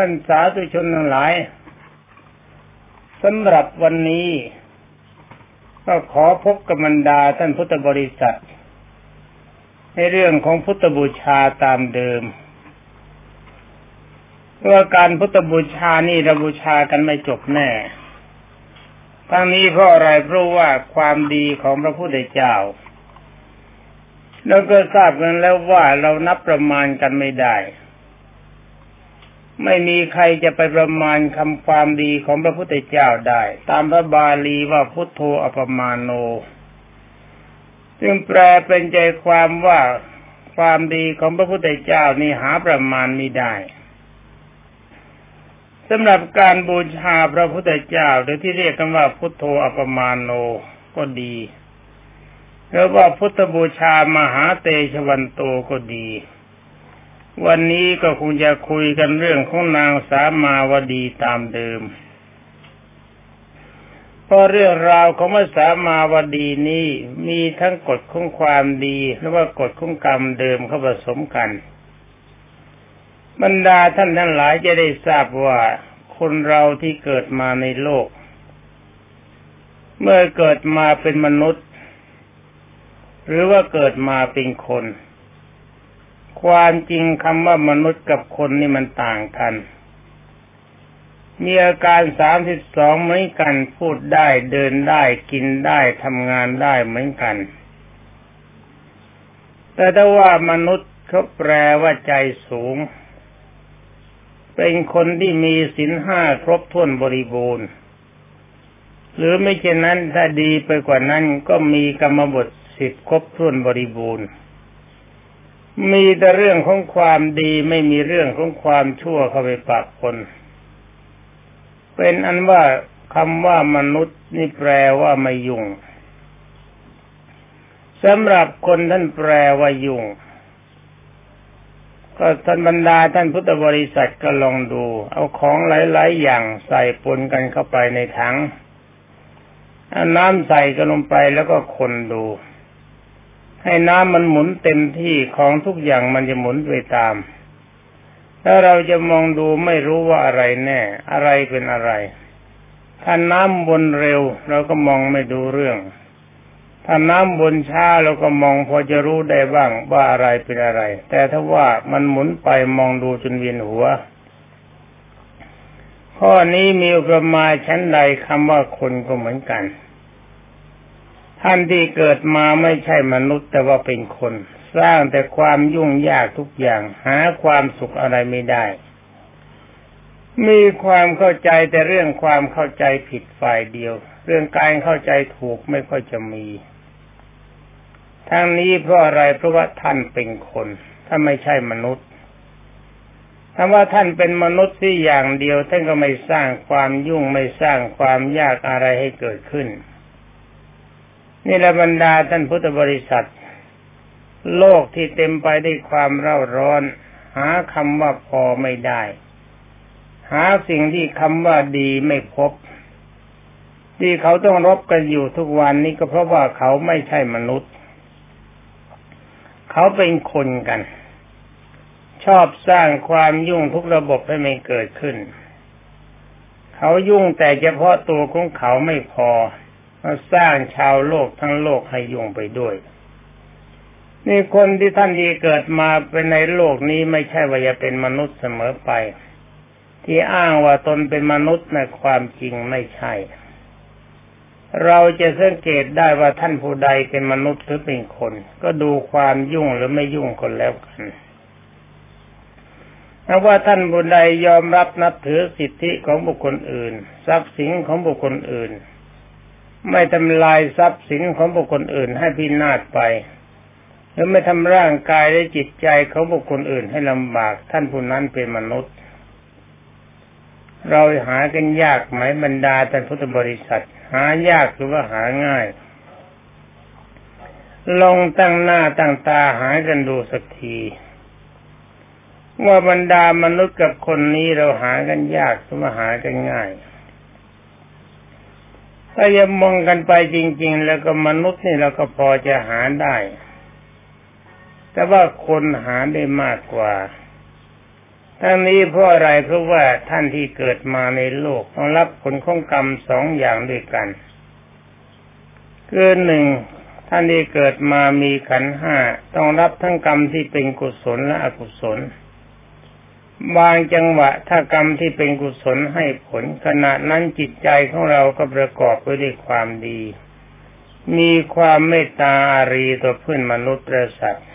ท่านสาธุชนทั้งหลายสำหรับวันนี้ ก็ขอพบกับบรรดาท่านพุทธบริษัท ในเรื่องของพุทธบูชาตามเดิมว่าการพุทธบูชานี่เราบูชากันไม่จบแน่ทั้งนี้เพราะอะไรเพราะว่าความดีของพระพุทธเจ้าเราก็ทราบกันแล้วว่าเรานับประมาณกันไม่ได้ ไม่มีใครจะไปประมาณคำความดีของพระพุทธเจ้าได้ ตามพระบาลีว่าพุทโธอปมาโนซึ่งแปลเป็นใจความว่าความดีของพระพุทธเจ้านี่หาประมาณไม่ได้สำหรับการบูชาพระพุทธเจ้าหรือที่เรียกกันว่าพุทโธอปมาโนก็ดีหรือว่าพุทธบูชามหาเตชวันโตก็ดี วันนี้ก็คงจะคุยกันเรื่องของนางสามาวดีตามเดิม เพราะเรื่องราวของพระสามาวดีนี้มีทั้งกฎของความดีและว่ากฎของกรรมเดิมเข้าผสมกัน บรรดาท่านทั้งหลายจะได้ทราบว่าคนเราที่เกิดมาในโลก เมื่อเกิดมาเป็นมนุษย์ หรือว่าเกิดมาเป็นคน ความจริงคำว่ามนุษย์กับคนนี่มันต่างกัน มีอาการสามสิบสองเหมือนกัน พูดได้เดินได้กินได้ทำงานได้เหมือนกัน แต่ถ้าว่ามนุษย์เขาแปลว่าใจสูง เป็นคนที่มีศีลห้าครบถ้วนบริบูรณ์ หรือไม่เช่นนั้นถ้าดีไปกว่านั้นก็มีกรรมบทสิบครบถ้วนบริบูรณ์ มีแต่เรื่องของความดีไม่มีเรื่องของความชั่วเข้าไปปะปนเป็นอันว่าคำว่ามนุษย์นี่แปลว่าไม่ยุ่งสำหรับคนท่านแปลว่ายุ่ง ก็ท่านบรรดาท่านพุทธบริษัทก็ลองดู เอาของหลาย ๆ อย่างใส่ปนกันเข้าไปในถังเอาน้ำใส่กันลงไปแล้วก็คนดู ให้น้ำมันหมุนเต็มที่ของทุกอย่างมันจะหมุนไปตาม ถ้าเราจะมองดูไม่รู้ว่าอะไรแน่ อะไรเป็นอะไร ถ้าน้ำวนเร็ว เราก็มองไม่ดูเรื่อง ถ้าน้ำบนช้าเราก็มองพอจะรู้ได้บ้างว่าอะไรเป็นอะไร แต่ถ้าว่ามันหมุนไปมองดูจนเวียนหัว ข้อนี้มีประมาณชั้นใดคำว่าคนก็เหมือนกัน ท่านที่เกิดมาไม่ใช่มนุษย์แต่ว่าเป็นคน สร้างแต่ความยุ่งยากทุกอย่างหาความสุขอะไรไม่ได้ มีความเข้าใจแต่เรื่องความเข้าใจผิดฝ่ายเดียว เรื่องการเข้าใจถูกไม่ค่อยจะมีทั้งนี้เพราะอะไรเพราะว่าท่านเป็นคนถ้าไม่ใช่มนุษย์ถ้าว่าท่านเป็นมนุษย์ที่อย่างเดียวท่านก็ไม่สร้างความยุ่งไม่สร้างความยากอะไรให้เกิดขึ้น นี่แหละบรรดาท่านพุทธบริษัท โลกที่เต็มไปด้วยความเร่าร้อน หาคำว่าพอไม่ได้ หาสิ่งที่คำว่าดีไม่พบ ที่เขาต้องรบกันอยู่ทุกวันนี้ก็เพราะว่าเขาไม่ใช่มนุษย์ เขาเป็นคนกัน ชอบสร้างความยุ่งทุกระบบให้ไม่เกิดขึ้น เขายุ่งแต่เฉพาะตัวของเขาไม่พอ สร้างชาวโลกทั้งโลกให้ยุ่งไปด้วย นี่คนที่ท่านที่เกิดมาเป็นในโลกนี้ไม่ใช่ว่าจะเป็นมนุษย์เสมอไป ที่อ้างว่าตนเป็นมนุษย์ในความจริงไม่ใช่ เราจะสังเกตได้ว่าท่านผู้ใดเป็นมนุษย์หรือเป็นคน ก็ดูความยุ่งหรือไม่ยุ่งคนแล้วกันถ้าว่าท่านผู้ใดยอมรับนับถือสิทธิของบุคคลอื่น ทรัพย์สินของบุคคลอื่น ไม่ทำลายทรัพย์สินของบุคคลอื่นให้พินาศไปหรือไม่ทำร่างกายและจิตใจของบุคคลอื่นให้ลำบากท่านผู้นั้นเป็นมนุษย์ เราหากันยากไหมบรรดาท่านพุทธบริษัท หายากหรือว่าหาง่าย ลองตั้งหน้าตั้งตาหากันดูสักทีว่าบรรดามนุษย์กับคนนี้เราหากันยากหรือว่าหากันง่าย ถ้าจะมองกันไปจริง ๆ แล้วก็มนุษย์นี่เราก็พอจะหาได้ แต่ว่าคนหาได้มากกว่าทั้งนี้เพราะอะไรเพราะว่าท่านที่เกิดมาในโลกต้องรับผลของกรรมสองอย่างด้วยกันคือหนึ่งท่านที่เกิดมามีขันห้าต้องรับทั้งกรรมที่เป็นกุศลและอกุศล บางจังหวะถ้ากรรมที่เป็นกุศลให้ผลขณะนั้นจิตใจของเราก็ประกอบไปด้วยความดี มีความเมตตาอารีต่อเพื่อนมนุษย์ประสัตว์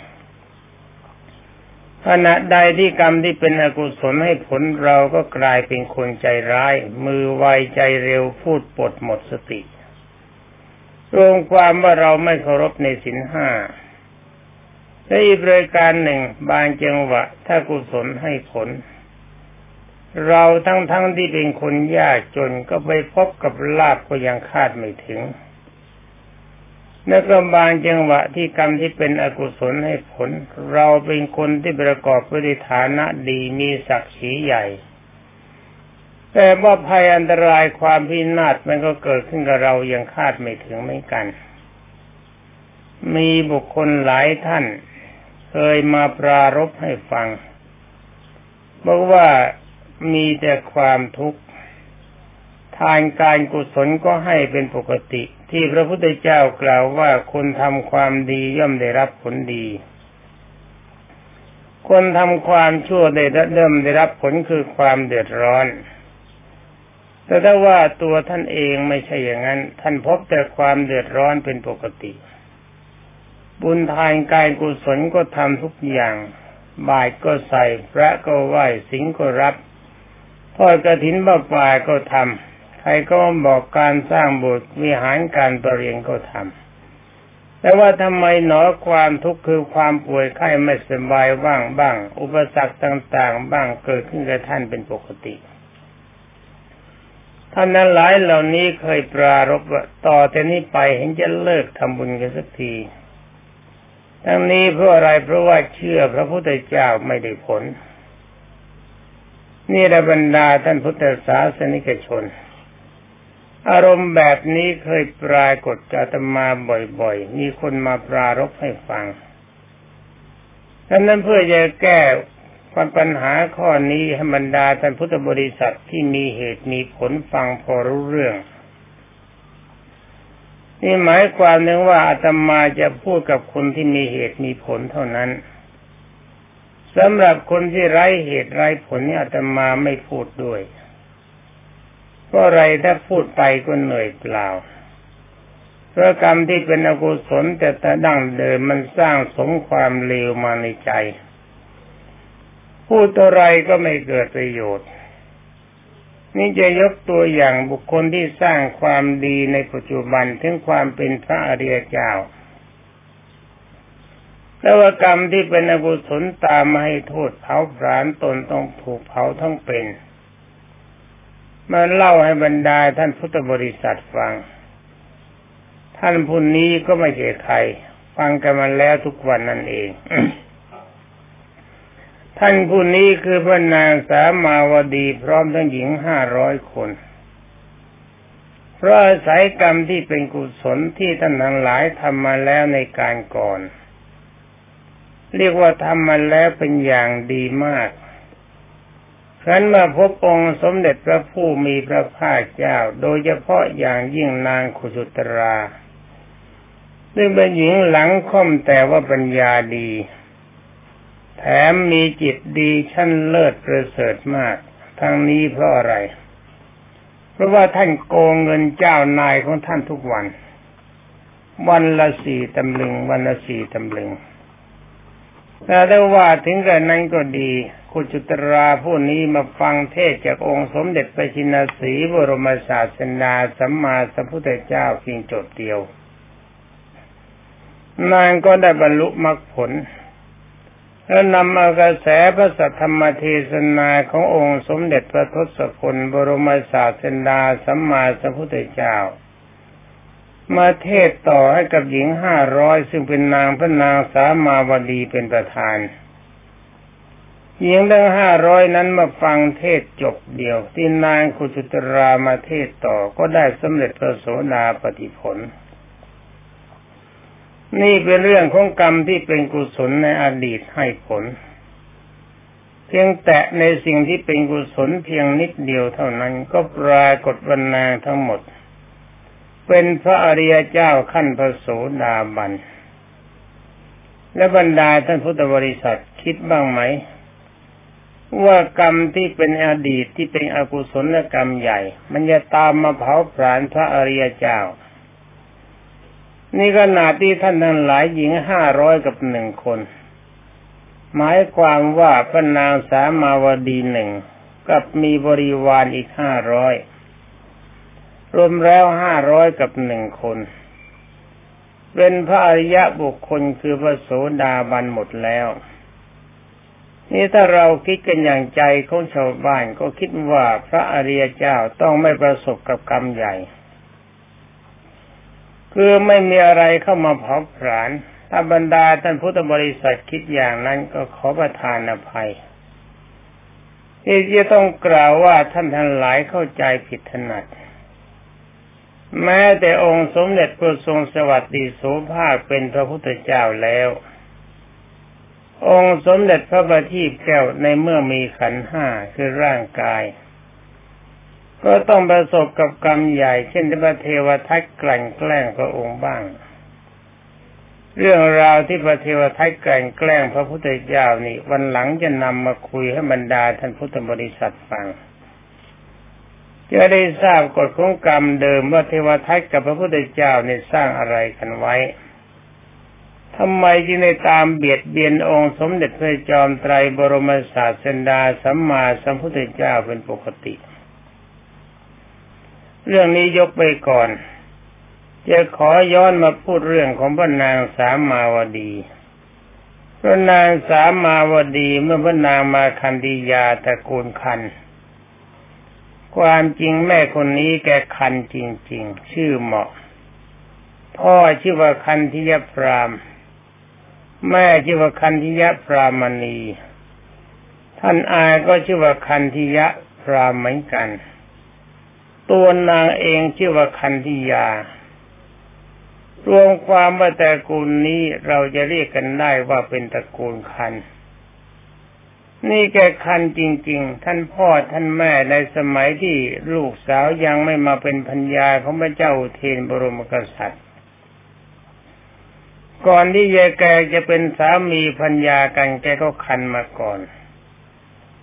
ขณะใดที่กรรมที่เป็นอกุศลให้ผลเราก็กลายเป็นคนใจร้าย มือไวใจเร็วพูดปดหมดสติ รวมความว่าเราไม่เคารพในสินห้า และอีกรายการหนึ่งบางจังหวะ ถ้ากุศลให้ผล เราทั้งๆทที่เป็นคนยากจนก็ไปพบกับลาบก็ยังคาดไม่ถึงแล้วก็บางจังหวะที่กรรมที่เป็นอกุศลให้ผล เราเป็นคนที่ประกอบด้วยฐานะดีมีศักดิ์ศรีใหญ่ แต่ว่าภัยอันตรายความพินาศมันก็เกิดขึ้นกับเรายังคาดไม่ถึงไม่กัน มีบุคคลหลายท่าน เคยมาปรารบให้ฟังบอกว่ามีแต่ความทุกข์ทานการกุศลก็ให้เป็นปกติ ที่พระพุทธเจ้ากล่าวว่าคนทำความดีย่อมได้รับผลดี คนทำความชั่วได้เริ่มได้รับผลคือความเดือดร้อน แต่ถ้าว่าตัวท่านเองไม่ใช่อย่างนั้น ท่านพบแต่ความเดือดร้อนเป็นปกติ บุญทานกายกุศลก็ทำทุกอย่างบายก็ใส่พระก็ไหว้สิงก็รับทอดกระถินบ้าป่าก็ทำใครก็บอกการสร้างบสถ์วิหารการประเรียนก็ทำแต่ว่าทำไมหนอความทุกข์คือความป่วยไข้ไม่สบายบ้างบ้าง อุปสรรคต่างๆ บ้างเกิดขึ้นกับท่านเป็นปกติท่านนั้นหลายเหล่านี้เคยปรารบว่าต่อแต่นี้ไปเห็นจะเลิกทำบุญกันสักที ทั้งนี้เพราะอะไรเพราะว่าเชื่อพระพุทธเจ้าไม่ได้ผล นี่ระบรรดาท่านพุทธศาสนิกชน อารมณ์แบบนี้เคยปรากฏจาตมาบ่อยๆ มีคนมาปรารบให้ฟังดังนั้นเพื่อจะแก้ความปัญหาข้อนี้ให้บรรดาท่านพุทธบริษัทที่มีเหตุมีผลฟังพอรู้เรื่อง นี่หมายความนึงว่าอาตมาจะพูดกับคนที่มีเหตุมีผลเท่านั้นสำหรับคนที่ไร้เหตุไร้ผลนี่อาตมาไม่พูดด้วยเพราะอะไรถ้าพูดไปก็เหนื่อยเปล่าเพราะกรรมที่เป็นอกุศลแต่แต่ดั้งเดิมมันสร้างสมความเลวมาในใจ พูดอะไรก็ไม่เกิดประโยชน์ นี่จะยกตัวอย่างบุคคลที่สร้างความดีในปัจจุบันถึงความเป็นพระอริยเจ้าแล้วกรรมที่เป็นอกุศลตามมาให้โทษเผาผลาญตนต้องถูกเผาทั้งเป็นมาเล่าให้บรรดาท่านพุทธบริษัทฟัง ท่านผู้นี้ก็ไม่ใช่ใคร ฟังกันมาแล้วทุกวันนั่นเอง ท่านผู้นี้คือพระนางสามาวดีพร้อมทั้งหญิงห้าร้อยคน เพราะอาศัยกรรมที่เป็นกุศลที่ท่านทั้งหลายทำมาแล้วในการก่อน เรียกว่าทำมาแล้วเป็นอย่างดีมากครั้นมาพบองค์สมเด็จพระผู้มีพระภาคเจ้า โดยเฉพาะอย่างยิ่งนางขุสุตราซึ่งเป็นหญิงหลังค่อมแต่ว่าปัญญาดี แถมมีจิตดีชั้นเลิศประเสริฐมากทั้งนี้เพราะอะไร เพราะว่าท่านโกงเงินเจ้านายของท่านทุกวัน วันละสี่ตำลึง วันละสี่ตำลึงแต่ได้ว่าถึงกันนั้นก็ดี คุณจุตราผู้นี้มาฟังเทศจากองค์สมเด็จพระชินสีบรมศาสนาสัมมาสัมพุทธเจ้าเพียงจบเดียว นางก็ได้บรรลุมรรคผล แล้วนำเอากระแสพระสัทธรรมเทศนาขององค์สมเด็จพระทศพลบรมศาสดาสัมมาสัมพุทธเจ้า มาเทศต่อให้กับหญิงห้าร้อยซึ่งเป็นนางพระนางสามาวดีเป็นประธานหญิงทั้งห้าร้อยนั้นมาฟังเทศจบเดียว ที่นางคุจุตรามาเทศต่อก็ได้สำเร็จพระโสดาปฏิผล นี่เป็นเรื่องของกรรมที่เป็นกุศลในอดีตให้ผลถพียงแตะในสิ่งที่เป็นกุศลเพียงนิดเดียวเท่านั้นก็ปรากฏวันนางทั้งหมด เป็นพระอริยเจ้าขั้นพระโสดาบัน และบรรดาท่านพุทธบริษัทคิดบ้างไหม ว่ากรรมที่เป็นอดีตที่เป็นอกุศลกรรมใหญ่ มันจะตามมาเผาผลาญพระอริยเจ้า นี่ขนาดที่ท่านทั้งหลายหญิงห้าร้อยกับหนึ่งคน หมายความว่าพระนางสามาวดีหนึ่งกับมีบริวารอีกห้าร้อยรวมแล้วห้าร้อยกับหนึ่งคน เป็นพระอริยะบุคคลคือพระโสดาบันหมดแล้ว นี่ถ้าเราคิดกันอย่างใจของชาวบ้านก็คิดว่าพระอริยเจ้าต้องไม่ประสบกับกรรมใหญ่ คือไม่มีอะไรเข้ามาเผาผลาญถ้าบรรดาท่านพุทธบริษัทคิดอย่างนั้นก็ขอประทานอภัยที่จะต้องกล่าวว่าท่านทั้งหลายเข้าใจผิดถนัด แม้แต่องค์สมเด็จพระทรงสวัสดีโสภาคเป็นพระพุทธเจ้าแล้ว องค์สมเด็จพระบัณฑิตแก้วในเมื่อมีขันห้าคือร่างกาย ก็ต้องประสบกับกรรมใหญ่ เช่นพระเทวทัตกลั่นแกล้งพระองค์บ้าง เรื่องราวที่พระเทวทัตแกล้งแกล้งพระพุทธเจ้านี่ วันหลังจะนำมาคุยให้บรรดาท่านพุทธบริษัทฟังจะได้ทราบกฎของกรรมเดิมว่าเทวทัตกับพระพุทธเจ้าเนี่ยสร้างอะไรกันไว้ทำไมจึงได้ตามเบียดเบียนองค์สมเด็จพระจอมไตรบรมศาสดาสัมมาสัมพุทธเจ้าเป็นปกติเเรื่องนี้ยกไปก่อน จะขอย้อนมาพูดเรื่องของพระนางสามาวดีพระนางสามาวดีเมื่อพระนางมาคันดียาตระกูลคัน ความจริงแม่คนนี้แกคันจริง ๆ ชื่อเหมาะ พ่อชื่อว่าคันธิยพราม แม่ชื่อว่าคันธิยพรามณี ท่านอายก็ชื่อว่าคันธิยพรามเหมือนกัน ตัวนางเองชื่อว่าคันธิยา รวมความว่าตระกูลนี้เราจะเรียกกันได้ว่าเป็นตระกูลคัน นี่แกคันจริง ๆ ท่านพ่อท่านแม่ในสมัยที่ลูกสาวยังไม่มาเป็นพัญญาของพระเจ้าเทนบรมกษัตริย์ ก่อนที่ยายแกจะเป็นสามีพัญญากันแกก็คันมาก่อน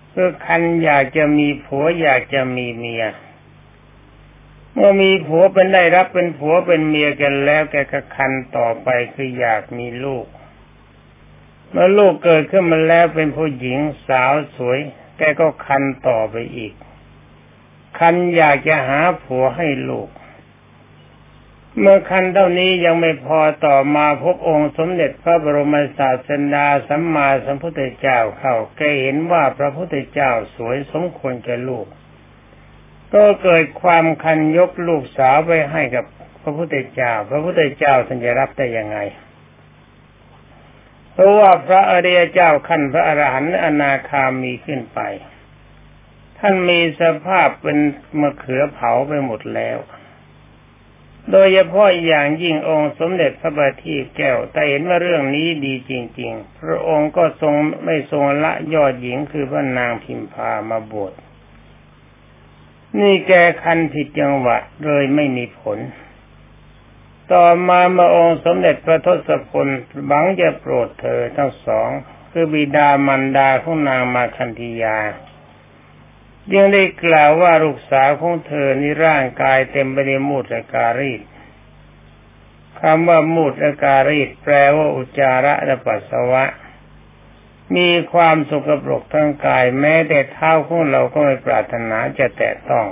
เพื่อคันอยากจะมีผัวอยากจะมีเมีย เมื่อมีผัวเป็นได้รับเป็นผัวเป็นเมียกันแล้วแกก็คันต่อไปคืออยากมีลูก เมื่อลูกเกิดขึ้นมาแล้วเป็นผู้หญิงสาวสวย แกก็คันต่อไปอีก คันอยากจะหาผัวให้ลูก เมื่อคันเท่านี้ยังไม่พอต่อมาพบองค์สมเด็จพระบรมศาสดาสัมมาสัมพุทธเจ้าเข้าแกเห็นว่าพระพุทธเจ้าสวยสมควรแก่ลูก ก็เกิดความคันยกลูกสาวไปให้กับพระพุทธเจ้า พระพุทธเจ้าท่านจะรับได้ยังไง เพราะว่าพระอริยเจ้าขั้นพระอรหันต์อนาคามีขึ้นไป ท่านมีสภาพเป็นมะเขือเผาไปหมดแล้ว โดยเฉพาะอย่างยิ่งองค์สมเด็จพระบัณฑิตแก้ว แต่เห็นว่าเรื่องนี้ดีจริง ๆ พระองค์ก็ทรงไม่ทรงละยอดหญิงคือพระนางพิมพามาบวช นี่แกคันผิดจังหวะเลยไม่มีผล ต่อมามาองค์สมเด็จพระทศพลบังจะโปรดเธอทั้งสอง คือบิดามันดาของนางมาคันธียายังได้กล่าวว่าลูกสาวของเธอนี่ร่างกายเต็มไปด้วยมูดและการีดคำว่ามูดและการีดแปลว่าอุจาระและปัสสาวะ มีความสุกปรกทั้งกาย แม้แต่เท้าของเราก็ไม่ปรารถนาจะแตะต้อง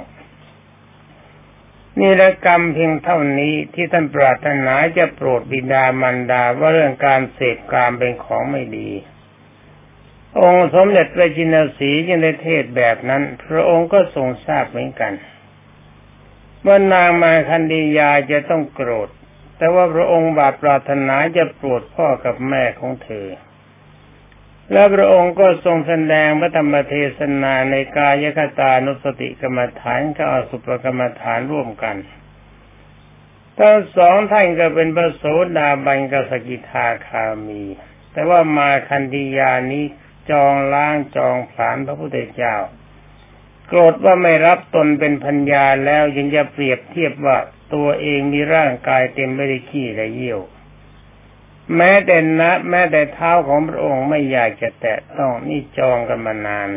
นี่ละกรรมเพียงเท่านี้ที่ท่านปรารถนาจะโปรดบิดามารดาว่าเรื่องการเสพกามเป็นของไม่ดี องค์สมเด็จพระจินสียังได้เทศแบบนั้น พระองค์ก็ทรงทราบเหมือนกันว่านางมาคันดียาจะต้องโกรธ แต่ว่าพระองค์บาปปรารถนาจะโปรดพ่อกับแม่ของเธอ และพระองค์ก็ทรงแสดงพระธรรมเทศนาในกายคตานุสติกรรมฐานกับอสุปกรรมฐานร่วมกันทั้งสองท่านก็เป็นพระโสดาบันกับสกิทาคามี แต่ว่ามาคันธียานี้จองล้างจองผลาญพระพุทธเจ้า โกรธว่าไม่รับตนเป็นพัญญาแล้วยังจะเปรียบเทียบว่าตัวเองมีร่างกายเต็มไปด้วยขี้และเยี่ยว แม้แต่นะ แม้แต่เท้าของพระองค์ไม่อยากจะแตะต้องนี่จองกันมานาน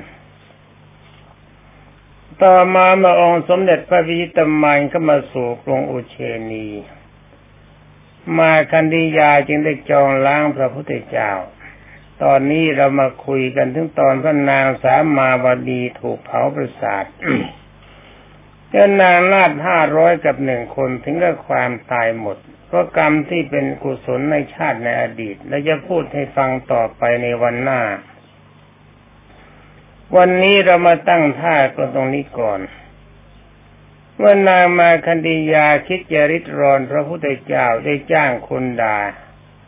ต่อมามื่องค์สมเด็จพระวิจิตมานก็มาสู่กรุงอุเชนี มาคันธียาจึงได้จองล้างพระพุทธเจ้า ตอนนี้เรามาคุยกันถึงตอนพระนางสามาวดีถูกเผาประสาทเจ้านางนาดห้าร้อยกับหนึ่งคนถึงกับความตายหมด เพราะกรรมที่เป็นกุศลในชาติในอดีต และจะพูดให้ฟังต่อไปในวันหน้า วันนี้เรามาตั้งท่าก็ตรงนี้ก่อนเมื่อนางมาคันธียาคิดจะริดรอนพระพุทธเจ้าได้จ้างคนด่า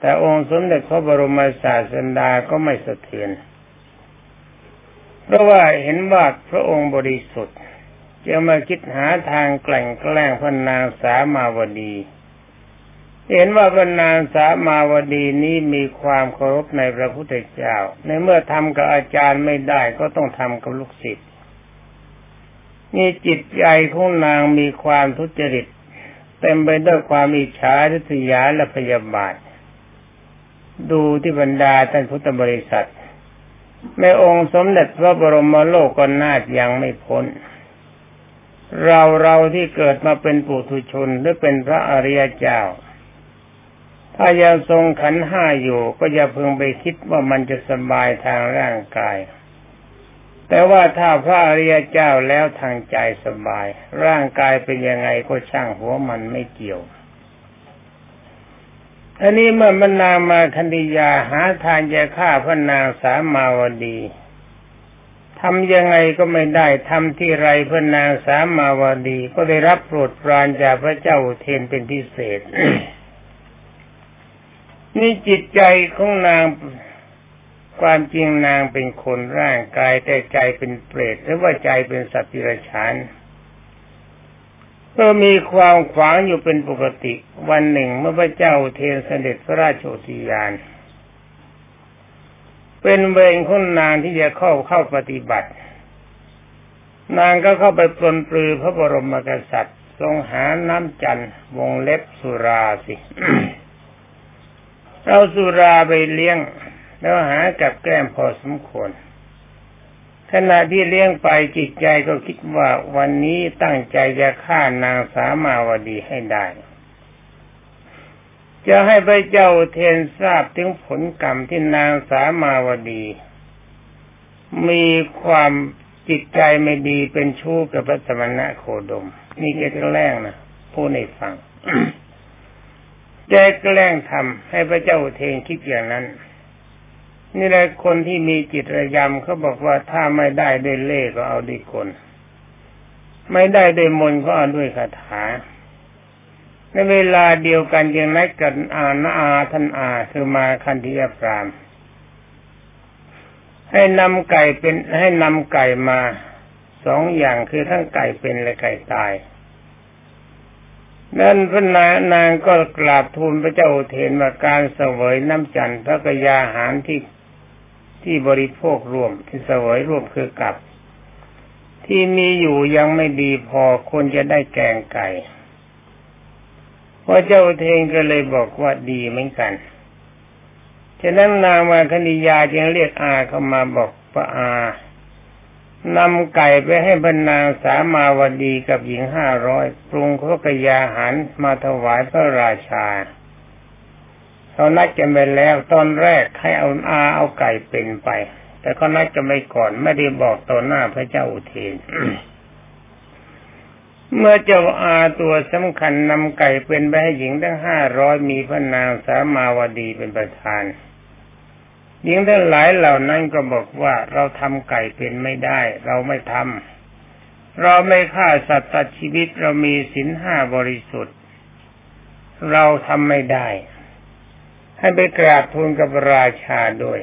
แต่องค์สมเด็จพระบรมศาสดาก็ไม่สะเทือน เพราะว่าเห็นว่าพระองค์บริสุทธิ์จะมาคิดหาทางแกล้งแกล้งพระนางสามาวดี เห็นว่าพระนาสามาวดีนี้มีความเคารพในพระพุทธเจ้า ในเมื่อทำกับอาจารย์ไม่ได้ก็ต้องทำกับลูกศิษย์นี่จิตใจของนางมีความทุจริต เต็มไปด้วยความอิจฉาทิษยาและพยาบาท ดูที่บรรดาท่านพุทธบริษัทแม่องค์สมเด็จพระบรมโลกกนาถยังไม่พ้นเราเราที่เกิดมาเป็นปุถุชนหรือเป็นพระอริยเจ้า ถ้ายังทรงขันห้าอยู่ก็อย่าเพิ่งไปคิดว่ามันจะสบายทางร่างกาย แต่ว่าถ้าพระอริยเจ้าแล้วทางใจสบาย ร่างกายเป็นยังไงก็ช่างหัวมันไม่เกี่ยวอันนี้เมื่อมนางมาคันธยาหาทางจะฆ่าพระนางสามาวดีทำยังไงก็ไม่ได้ทำที่ไรพระนางสามาวดี ก็ได้รับโปรดปรานจากพระเจ้าเทนเป็นพิเศษ นี่จิตใจของนางความจริงนางเป็นคนร่างกายแต่ใจเป็นเปรตหรือว่าใจเป็นสัตว์ดิรฉานก็มีความขวางอยู่เป็นปกติ วันหนึ่งเมื่อพระเจ้าเทนเสด็จพระราชโอษยาน เป็นเวรของนางที่จะเข้าเข้าปฏิบัติ นางก็เข้าไปปลนปลือพระบรมกษัตริย์ ทรงหาน้ำจันทร์วงเล็บสุราสิ เอาสุราไปเลี้ยง แล้วหากับแก้มพอสมควรขณะที่เลี้ยงไปจิตใจก็คิดว่าวันนี้ตั้งใจจะฆ่านางสามาวดีให้ได้ จะให้พระเจ้าเทนทราบถึงผลกรรมที่นางสามาวดี มีความจิตใจไม่ดีเป็นชู้กับพระสมณะโคดม นี่แกแกล้งนะผู้ในฟัง แกแกล้งทำให้พระเจ้าเทนคิดอย่างนั้น นี่แหละคนที่มีจิตระยำเขาบอกว่าถ้าไม่ได้ด้วยเล่ก็เอาด้วยกลไม่ได้ด้วยมนก็เอาด้วยคาถา ในเวลาเดียวกันยังนัดกันอาณาอาท่านอาคือมาคันธียพรามให้นำไก่เป็นให้นำไก่มาสองอย่างคือทั้งไก่เป็นและไก่ตาย นั่นพระนานางก็กราบทูลพระเจ้าเทนว่าการเสวยน้ำจันทร์พระกยาหารที่ที่บริโภครวมที่เสวยรวมคือกับ ที่มีอยู่ยังไม่ดีพอควรจะได้แกงไก่พระเจ้าเทงก็เลยบอกว่าดีเหมือนกันฉะนั้นนางมาคณิยาจึงเรียกอาเข้ามาบอกพระอา นำไก่ไปให้บรรนางสามาวดีกับหญิงห้าร้อยปรุงพระกยาหารมาถวายพระราชาเขานัดกันไปแล้วตอนแรกให้เอาอาเอาไก่เป็นไป แต่เขานัดกันไปก่อนไม่ได้บอกต่อหน้าพระเจ้าอุเทน เมื่อเจ้าอาตัวสำคัญนำไก่เป็นไปให้หญิงทั้งห้าร้อยมีพระนางสามาวดีเป็นประธาน หญิงทั้งหลายเหล่านั้นก็บอกว่าเราทำไก่เป็นไม่ได้ เราไม่ทำเราไม่ฆ่าสัตว์ตัดชีวิตเรามีศีลห้าบริสุทธิ์ เราทำไม่ได้ ให้ไปกราบทูลกับราชาด้วย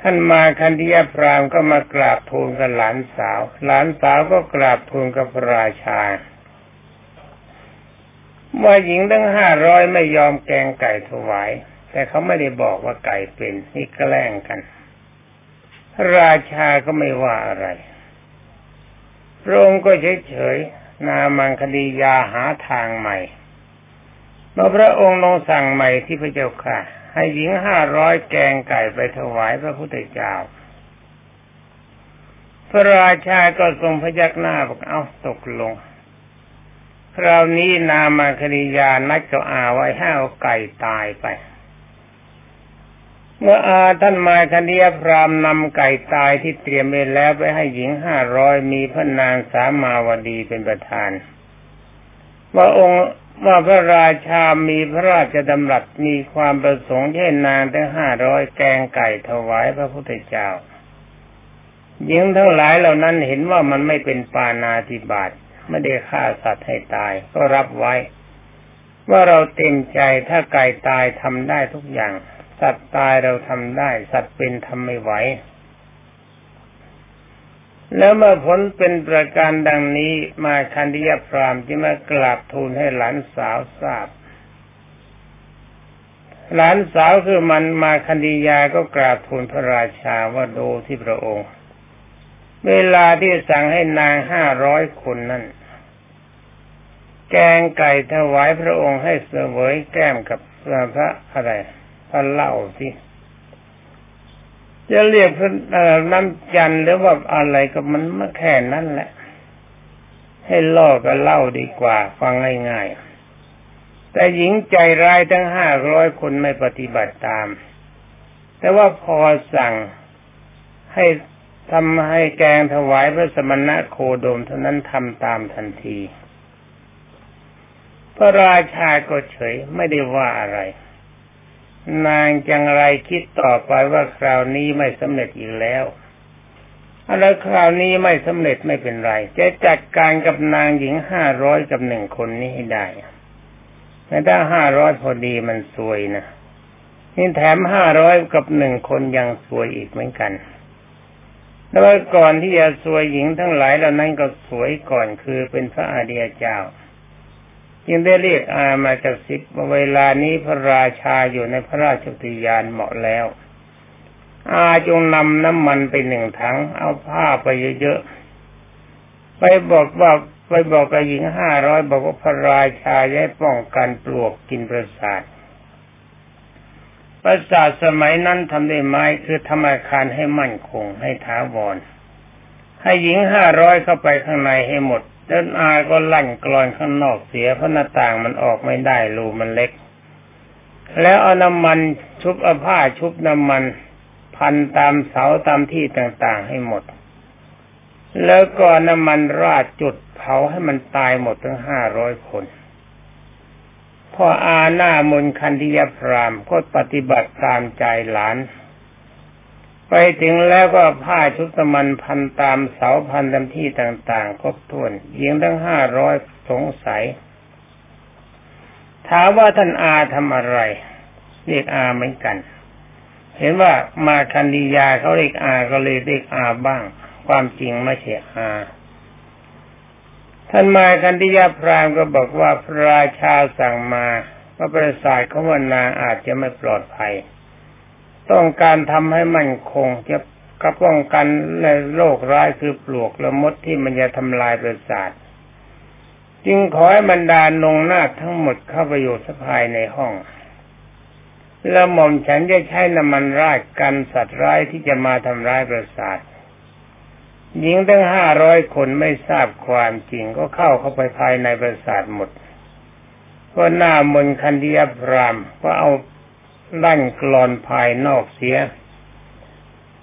ท่านมาคันธียพรามก็มากราบทูลกับหลานสาว หลานสาวก็กราบทูลกับราชาว่าหญิงทั้งห้าร้อยไม่ยอมแกงไก่ถวาย แต่เขาไม่ได้บอกว่าไก่เป็นนี่แกล้งกัน ราชาก็ไม่ว่าอะไรพระองค์ก็เฉยๆ นามังคดียาหาทางใหม่เมื่อพระองค์ลงสั่งใหม่ที่พระเจ้าค่ะ ให้หญิงห้าร้อยแกงไก่ไปถวายพระพุทธเจ้า พระราชาก็ทรงพยักหน้าบอกเอาตกลง คราวนี้นามาคดียานัดกับอาไว้ห้เอาไก่ตายไป เมื่ออาท่านมาคดียพรามนำไก่ตายที่เตรียมไว้แล้วไปให้หญิงห้าร้อยมีพระนางสามาวดีเป็นประธาน ว่าองค์ว่าพระราชามีพระราชดำรัสมีความประสงค์ให้นางทั้งห้าร้อยแกงไก่ถวายพระพุทธเจ้าหญิงทั้งหลายเหล่านั้นเห็นว่ามันไม่เป็นปานาธิบาตไม่ได้ฆ่าสัตว์ให้ตาย ก็รับไว้ ว่าเราเต็มใจถ้าไก่ตายทำได้ทุกอย่าง สัตว์ตายเราทำได้ สัตว์เป็นทำไม่ไหว แล้วเมื่อผลเป็นประการดังนี้มาคันธิยพรามที่มากราบทูลให้หลานสาวทราบ หลานสาวคือมันมาคันธิยาก็กราบทูลพระราชาว่าดูที่พระองค์ เวลาที่สั่งให้นางห้าร้อยคนนั้นแกงไก่ถวายพระองค์ให้เสวยแก้มกับพระอะไร พระเล่าที่จะเรียกน้ำจันหรือว่าอะไรก็มันไม่แค่นั้นแหละ ให้ล่อก็เล่าดีกว่า ฟังง่ายๆแต่หญิงใจร้ายทั้งห้าร้อยคนไม่ปฏิบัติตาม แต่ว่าพอสั่งให้ทำให้แกงถวายพระสมณะโคดมเท่านั้นทำตามทันที พระราชาก็เฉยไม่ได้ว่าอะไร นางจังไรคิดต่อไปว่าคราวนี้ไม่สำเร็จอีกแล้วอะไรคราวนี้ไม่สำเร็จไม่เป็นไร จะจัดการกับนางหญิงห้าร้อยกับหนึ่งคนนี้ให้ได้แต่ถ้าห้าร้อยพอดีมันสวยนะนี่แถมห้าร้อยกับหนึ่งคนยังสวยอีกเหมือนกันแล้วก่อนที่จะสวยหญิงทั้งหลายเหล่านั้นก็สวยก่อนคือเป็นพระอาเดียเจ้า จึงได้เรียกอามากระซิบว่าเวลานี้พระราชาอยู่ในพระราชวิญญาณเหมาะแล้ว อาจงนำน้ำมันไปหนึ่งถัง เอาผ้าไปเยอะๆ ไปบอกว่าไปบอกกับหญิงห้าร้อยบอกว่าพระราชาให้ป้องกันปลวกกินประสาทประสาทสมัยนั้นทำด้วยไม้คือธรรมคารให้มั่นคงให้ท้าวรให้หญิงห้าร้อยเข้าไปข้างในให้หมด เดินอาก็ลั่นกรอนข้างนอกเสียเพราะหน้าต่างมันออกไม่ได้รูมันเล็ก แล้วเอาน้ำมันชุบอาผ้าชุบน้ำมัน พันตามเสาตามที่ต่างๆให้หมด แล้วก็น้ำมันราดจุดเผาให้มันตายหมดทั้งห้าร้อยคนพออาหน้ามนคันธิยพรามก็ปฏิบัติตามใจหลาน ไปถึงแล้วก็ผ้าชุดสมันพันตามเสาพันตามที่ต่างๆ ครบถ้วนหญิงทั้งห้าร้อยสงสัย ถามว่าท่านอาทำอะไร เรียกอาเหมือนกัน เห็นว่ามาคันดียาเขาเรียกอาก็เลยเรียกอาบ้าง ความจริงไม่ใช่อาท่านมาคันธิยาพรามก็บอกว่าพระราชาสั่งมาว่าประสาทของวันนางอาจจะไม่ปลอดภัย ต้องการทำให้มั่นคงจะกระป้องกันในโรคร้ายคือปลวกและมดที่มันจะทำลายประสาทจึงขอให้บรรดานงนาทั้งหมดเข้าไปอยู่สภายในห้อง แล้วหม่อมฉันจะใช้น้ำมันราดกันสัตว์ร้ายที่จะมาทำร้ายประสาทหญิงตั้งห้าร้อยคนไม่ทราบความจริงก็เข้าเข้าไปภายในประสาทหมด ก็หน้ามนคันดียพรามก็เอา ลั่นกรอนภายนอกเสีย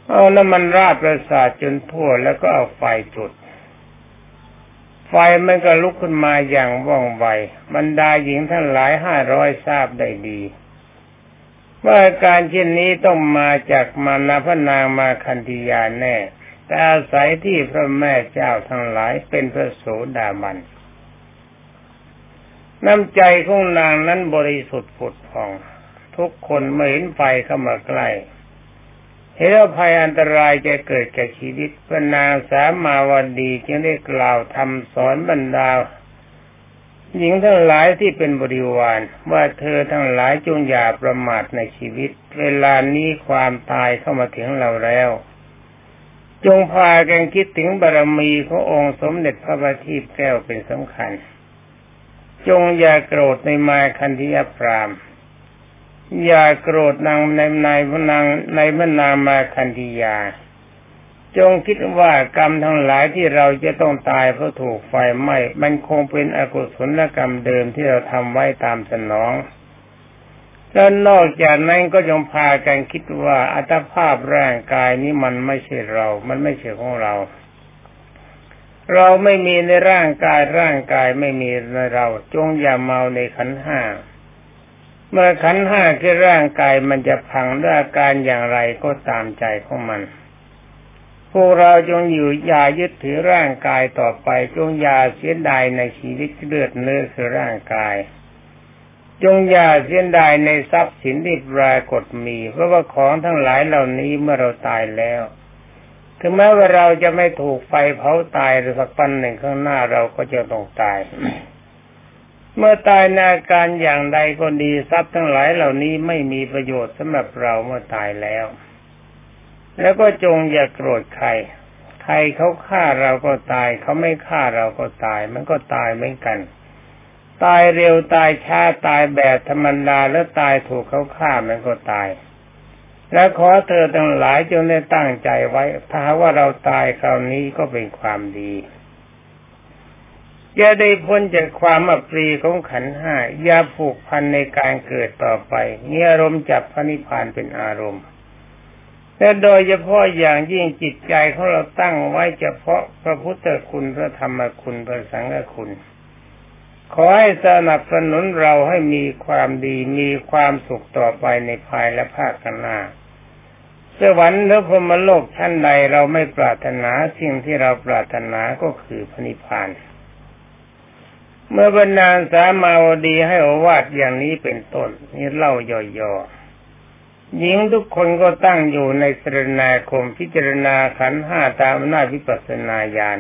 เอาน้ำมันราดประสาทจนทั่วแล้วก็เอาไฟจุด ไฟมันก็ลุกขึ้นมาอย่างว่องไวบรรดาหญิงทั้งหลายห้าร้อยทราบได้ดีว่าการเช่นนี้ต้องมาจากมานาพระนางมาคันธียาแน่ แต่อาศัยที่พระแม่เจ้าทั้งหลายเป็นพระโสดาบัน น้ำใจของนางนั้นบริสุทธิ์ผุดผ่อง ทุกคนเมื่อเห็นไฟเข้ามาใกล้เห็นว่าภัยอันตรายจะเกิดแก่ชีวิตพระนางสามาวันดีจึงได้กล่าวทำสอนบรรดาหญิงทั้งหลายที่เป็นบริวารว่าเธอทั้งหลายจงอย่าประมาทในชีวิต เวลานี้ความตายเข้ามาถึงเราแล้ว จงพากันคิดถึงบารมีขององค์สมเด็จพระบัณฑิตแก้วเป็นสำคัญ จงอย่าโกรธในมาคันธิยพราม อย่าโกรธนางในนายพนางในพนามาคันธิยา จงคิดว่ากรรมทั้งหลายที่เราจะต้องตายเพราะถูกไฟไหม้มันคงเป็นอกุศลกรรมเดิมที่เราทำไว้ตามสนองแล้วนอกจากนั้นก็จงพากันคิดว่าอัตภาพร่างกายนี้มันไม่ใช่เรา มันไม่ใช่ของเรา เราไม่มีในร่างกายร่างกายไม่มีในเรา จงอย่าเมาในขันห้า เมื่อขันห้าคือร่างกายมันจะพังด้วยอาการอย่างไรก็ตามใจของมัน พวกเราจงอยู่อย่ายึดถือร่างกายต่อไปจงอย่าเสียดายในชีวิตเลือดเนื้อคือร่างกาย จงอย่าเสียดายในทรัพย์สินที่ปรากฏมี เพราะว่าของทั้งหลายเหล่านี้เมื่อเราตายแล้ว ถึงแม้ว่าเราจะไม่ถูกไฟเผาตายหรือสักปันหนึ่งข้างหน้าเราก็จะต้องตาย เมื่อตายในอาการอย่างใดก็ดีทรัพย์ทั้งหลายเหล่านี้ไม่มีประโยชน์สำหรับเราเมื่อตายแล้ว แล้วก็จงอย่าโกรธใคร ใครเขาฆ่าเราก็ตาย เขาไม่ฆ่าเราก็ตาย มันก็ตายเหมือนกัน ตายเร็วตายช้าตายแบบธรรมดาแล้วตายถูกเขาฆ่ามันก็ตาย และขอเธอทั้งหลายจงได้ตั้งใจไว้ ถ้าว่าเราตายคราวนี้ก็เป็นความดี อย่าได้พ้นจากความอับปรีของขันห้าอย่าผูกพันในการเกิดต่อไปมีอารมณ์จับพระนิพพานเป็นอารมณ์และโดยเฉพาะอย่างยิ่งจิตใจของเราตั้งไว้เฉพาะพระพุทธคุณพระธรรมคุณพระสังฆคุณ ขอให้สนับสนุนเราให้มีความดีมีความสุขต่อไปในภายและภาคหน้าสวรรค์หรือพรมโลกชั้นใดเราไม่ปรารถนาสิ่งที่เราปรารถนาก็คือพระนิพพาน เมื่อบรรดาสามาวดีให้อวาดอย่างนี้เป็นต้น นี่เล่าย่อๆหญิงทุกคนก็ตั้งอยู่ในสรณาคมพิจารณาขันห้าตามหน้าวิปัสนาญาณ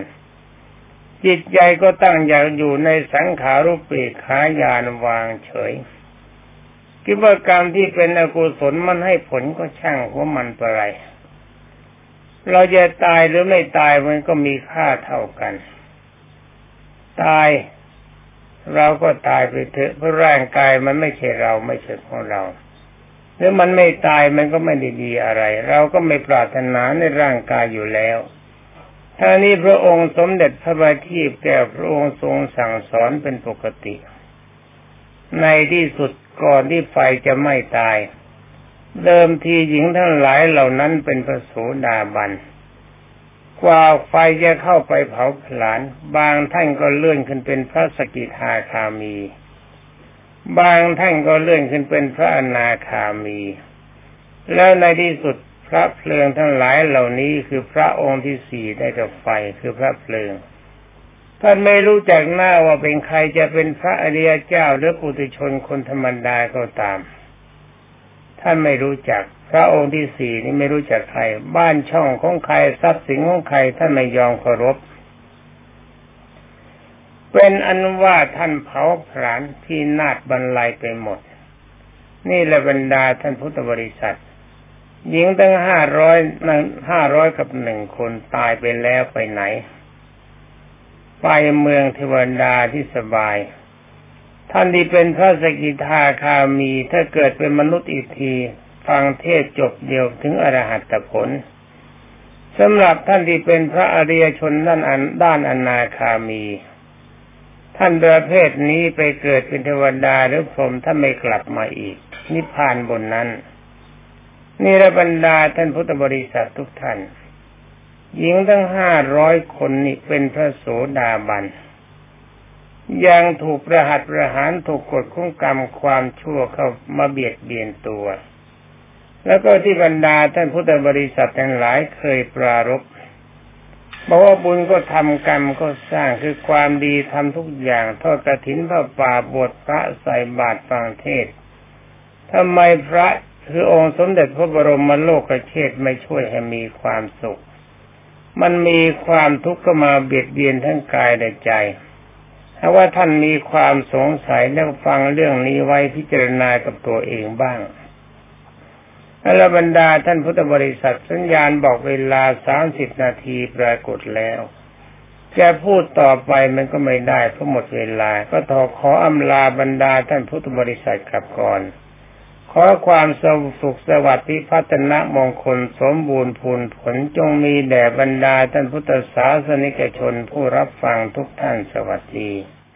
จิตใจก็ตั้งอย่างอยู่ในสังขารุปเปขายานวางเฉย คิดว่ากรรมที่เป็นอกุศลมันให้ผลก็ช่างว่ามันไปไร เราจะตายหรือไม่ตายมันก็มีค่าเท่ากัน ตาย เราก็ตายไปเถอะเพราะร่างกายมันไม่ใช่เราไม่ใช่ของเราหรือมันไม่ตายมันก็ไม่ได้ดีอะไร เราก็ไม่ปรารถนาในร่างกายอยู่แล้วท่านี้พระองค์สมเด็จพระบาทีแก่พระองค์ทรงสั่งสอนเป็นปกติ ในที่สุดก่อนที่ไฟจะไม่ตาย เดิมทีหญิงทั้งหลายเหล่านั้นเป็นพระโสดาบัน กว่าไฟจะเข้าไปเผาผลาญบางท่านก็เลื่อนขึ้นเป็นพระสกิทาคามี บางท่านก็เลื่อนขึ้นเป็นพระอนาคามี แล้วในที่สุดพระเพลิงทั้งหลายเหล่านี้คือพระองค์ที่สี่ได้กับไฟคือพระเพลิงท่านไม่รู้จักหน้าว่าเป็นใครจะเป็นพระอริยเจ้าหรือปุถุชนคนธรรมดาก็ตาม ท่านไม่รู้จัก พระองค์ที่สี่นี่ไม่รู้จักใคร บ้านช่องของใครทรัพย์สินของใครท่านไม่ยอมเคารพ เป็นอันว่าท่านเผาผลาญที่นาดบรรลัยไปหมด นี่แหละบรรดาท่านพุทธบริษัท หญิงตั้งห้าร้อยห้าร้อยกับหนึ่งคนตายไปแล้วไปไหน ไปเมืองเทวดาที่สบาย ท่านที่เป็นพระสกิทาคามีถ้าเกิดเป็นมนุษย์อีกที ฟังเทศจบเดียวถึงอรหัตผลสำหรับท่านที่เป็นพระอริยชนด้านอันด้านอนาคามี ท่านประเภทนี้ไปเกิดเป็นเทวดาหรือพรหมถ้าไม่กลับมาอีก นิพพานบนนั้นนี่ระบรรดาท่านพุทธบริษัททุกท่าน หญิงทั้งห้าร้อยคนนี่เป็นพระโสดาบัน ยังถูกประหัตประหารถูกกดคุ้งกรรมความชั่วเข้ามาเบียดเบียนตัว แล้วก็ที่บรรดาท่านพุทธบริษัททั้งหลายเคยปรารบบอกว่าบุญก็ทำกรรมก็สร้างคือความดีทำทุกอย่างทอดกระถินพระป่าบวชพระใส่บาตรฟังเทศทำไมพระคือองค์สมเด็จพระบรมโลกเชษไม่ช่วยให้มีความสุข มันมีความทุกข์ก็มาเบียดเบียนทั้งกายและใจ ถ้าว่าท่านมีความสงสัยแล้วฟังเรื่องนี้ไว้พิจารณากับตัวเองบ้างอรบรรดาท่านพุทธบริษัทสัญญาณบอกเวลาสามสิบนาทีปรากฏแล้วจะพูดต่อไปมันก็ไม่ได้เพราะหมดเวลา ก็ทอขออำลาบรรดาท่านพุทธบริษัทกลับก่อน ขอความสุขสวัสดิ์พัฒนะมงคลสมบูรณ์ผลผลจงมีแด่บรรดาท่านพุทธศาสนิกชนผู้รับฟังทุกท่านสวัสดี